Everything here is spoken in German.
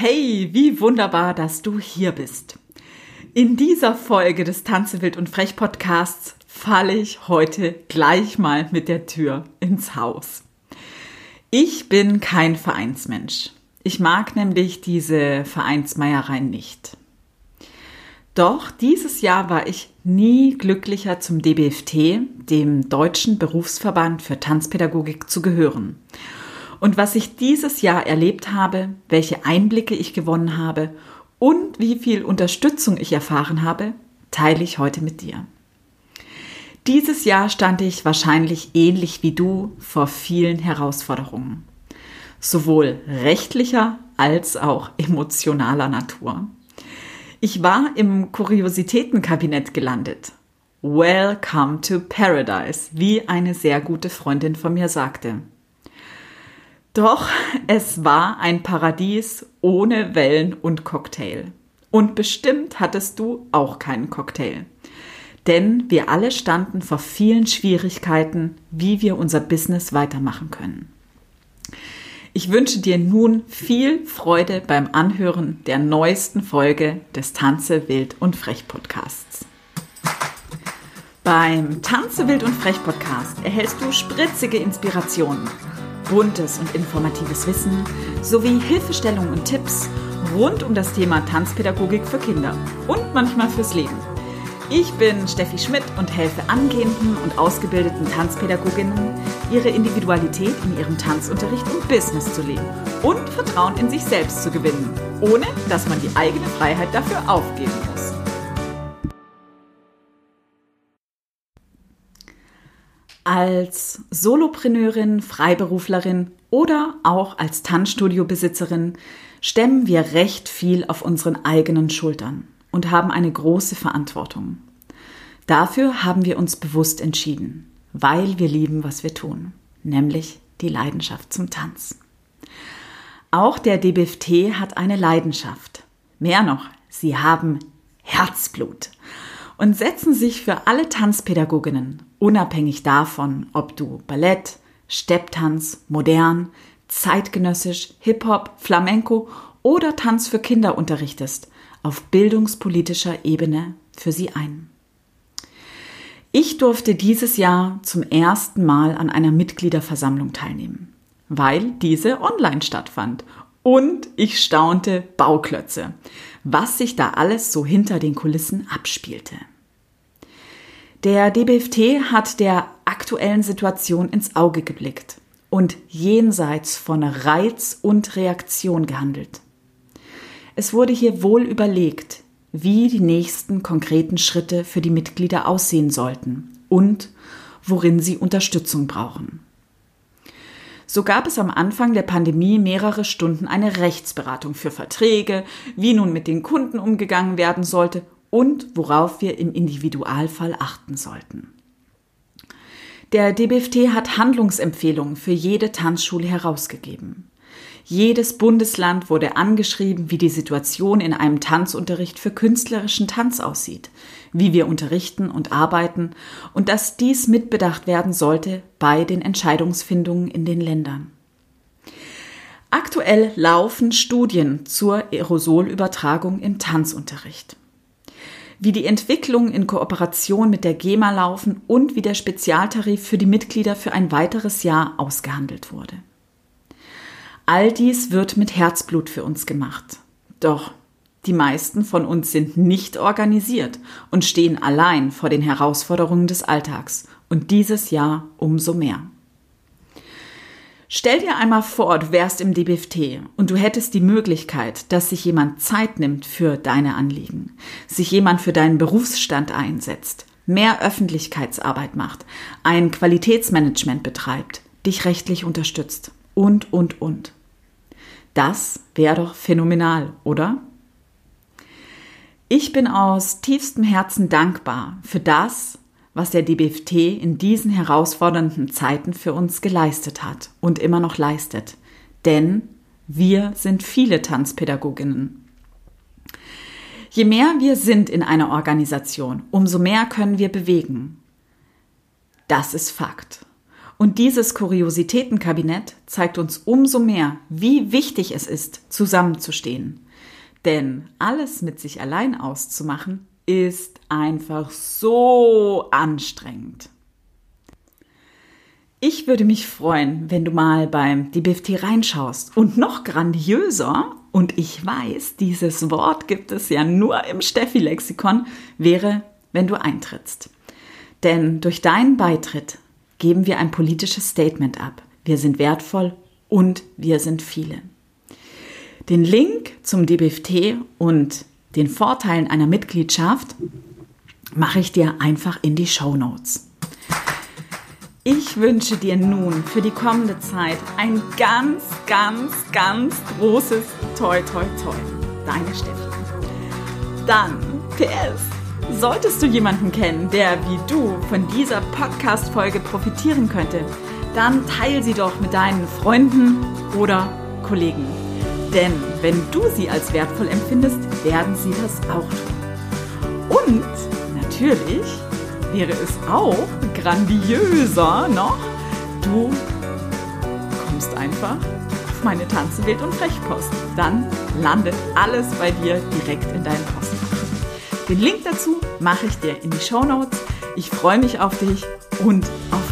Hey, wie wunderbar, dass du hier bist. In dieser Folge des Tanze wild und frech Podcasts falle ich heute gleich mal mit der Tür ins Haus. Ich bin kein Vereinsmensch. Ich mag nämlich diese Vereinsmeiereien nicht. Doch dieses Jahr war ich nie glücklicher zum DBFT, dem Deutschen Berufsverband für Tanzpädagogik, zu gehören. Und was ich dieses Jahr erlebt habe, welche Einblicke ich gewonnen habe und wie viel Unterstützung ich erfahren habe, teile ich heute mit dir. Dieses Jahr stand ich wahrscheinlich ähnlich wie du vor vielen Herausforderungen, sowohl rechtlicher als auch emotionaler Natur. Ich war im Kuriositätenkabinett gelandet. Welcome to Paradise, wie eine sehr gute Freundin von mir sagte. Doch es war ein Paradies ohne Wellen und Cocktail. Und bestimmt hattest du auch keinen Cocktail. Denn wir alle standen vor vielen Schwierigkeiten, wie wir unser Business weitermachen können. Ich wünsche dir nun viel Freude beim Anhören der neuesten Folge des Tanze Wild und Frech Podcasts. Beim Tanze Wild und Frech Podcast erhältst du spritzige Inspirationen buntes und informatives Wissen sowie Hilfestellungen und Tipps rund um das Thema Tanzpädagogik für Kinder und manchmal fürs Leben. Ich bin Steffi Schmidt und helfe angehenden und ausgebildeten Tanzpädagoginnen, ihre Individualität in ihrem Tanzunterricht und Business zu leben und Vertrauen in sich selbst zu gewinnen, ohne dass man die eigene Freiheit dafür aufgeben muss. Als Solopreneurin, Freiberuflerin oder auch als Tanzstudiobesitzerin stemmen wir recht viel auf unseren eigenen Schultern und haben eine große Verantwortung. Dafür haben wir uns bewusst entschieden, weil wir lieben, was wir tun, nämlich die Leidenschaft zum Tanz. Auch der DBFT hat eine Leidenschaft. Mehr noch, sie haben Herzblut und setzen sich für alle Tanzpädagoginnen, unabhängig davon, ob du Ballett, Stepptanz, modern, zeitgenössisch, Hip-Hop, Flamenco oder Tanz für Kinder unterrichtest, auf bildungspolitischer Ebene für sie ein. Ich durfte dieses Jahr zum ersten Mal an einer Mitgliederversammlung teilnehmen, weil diese online stattfand. Und ich staunte Bauklötze was sich da alles so hinter den Kulissen abspielte. Der DBFT hat der aktuellen Situation ins Auge geblickt und jenseits von Reiz und Reaktion gehandelt. Es wurde hier wohl überlegt, wie die nächsten konkreten Schritte für die Mitglieder aussehen sollten und worin sie Unterstützung brauchen. So gab es am Anfang der Pandemie mehrere Stunden eine Rechtsberatung für Verträge, wie nun mit den Kunden umgegangen werden sollte und worauf wir im Individualfall achten sollten. Der DBFT hat Handlungsempfehlungen für jede Tanzschule herausgegeben. Jedes Bundesland wurde angeschrieben, wie die Situation in einem Tanzunterricht für künstlerischen Tanz aussieht, wie wir unterrichten und arbeiten und dass dies mitbedacht werden sollte bei den Entscheidungsfindungen in den Ländern. Aktuell laufen Studien zur Aerosolübertragung im Tanzunterricht. Wie die Entwicklungen in Kooperation mit der GEMA laufen und wie der Spezialtarif für die Mitglieder für ein weiteres Jahr ausgehandelt wurde. All dies wird mit Herzblut für uns gemacht. Doch die meisten von uns sind nicht organisiert und stehen allein vor den Herausforderungen des Alltags und dieses Jahr umso mehr. Stell dir einmal vor, du wärst im DBFT und du hättest die Möglichkeit, dass sich jemand Zeit nimmt für deine Anliegen, sich jemand für deinen Berufsstand einsetzt, mehr Öffentlichkeitsarbeit macht, ein Qualitätsmanagement betreibt, dich rechtlich unterstützt und, und, und. Das wäre doch phänomenal, oder? Ich bin aus tiefstem Herzen dankbar für das, was der DBFT in diesen herausfordernden Zeiten für uns geleistet hat und immer noch leistet. Denn wir sind viele Tanzpädagoginnen. Je mehr wir sind in einer Organisation, umso mehr können wir bewegen. Das ist Fakt. Und dieses Kuriositätenkabinett zeigt uns umso mehr, wie wichtig es ist, zusammenzustehen. Denn alles mit sich allein auszumachen, ist einfach so anstrengend. Ich würde mich freuen, wenn du mal beim DBFT reinschaust. Und noch grandiöser, und ich weiß, dieses Wort gibt es ja nur im Steffi-Lexikon, wäre, wenn du eintrittst. Denn durch deinen Beitritt geben wir ein politisches Statement ab. Wir sind wertvoll und wir sind viele. Den Link zum DBFT und den Vorteilen einer Mitgliedschaft mache ich dir einfach in die Show Notes. Ich wünsche dir nun für die kommende Zeit ein ganz, ganz, ganz großes Toi, Toi, Toi. Deine Steffi. Dann, PS, Solltest du jemanden kennen, der wie du von dieser Podcast-Folge profitieren könnte, dann teile sie doch mit deinen Freunden oder Kollegen. Denn wenn du sie als wertvoll empfindest, werden sie das auch tun. Und natürlich wäre es auch grandioser noch, du kommst einfach auf meine Tanzenwelt und Frechpost. Dann landet alles bei dir direkt in deinem Postfach. Den Link dazu mache ich dir in die Show Notes. Ich freue mich auf dich und auf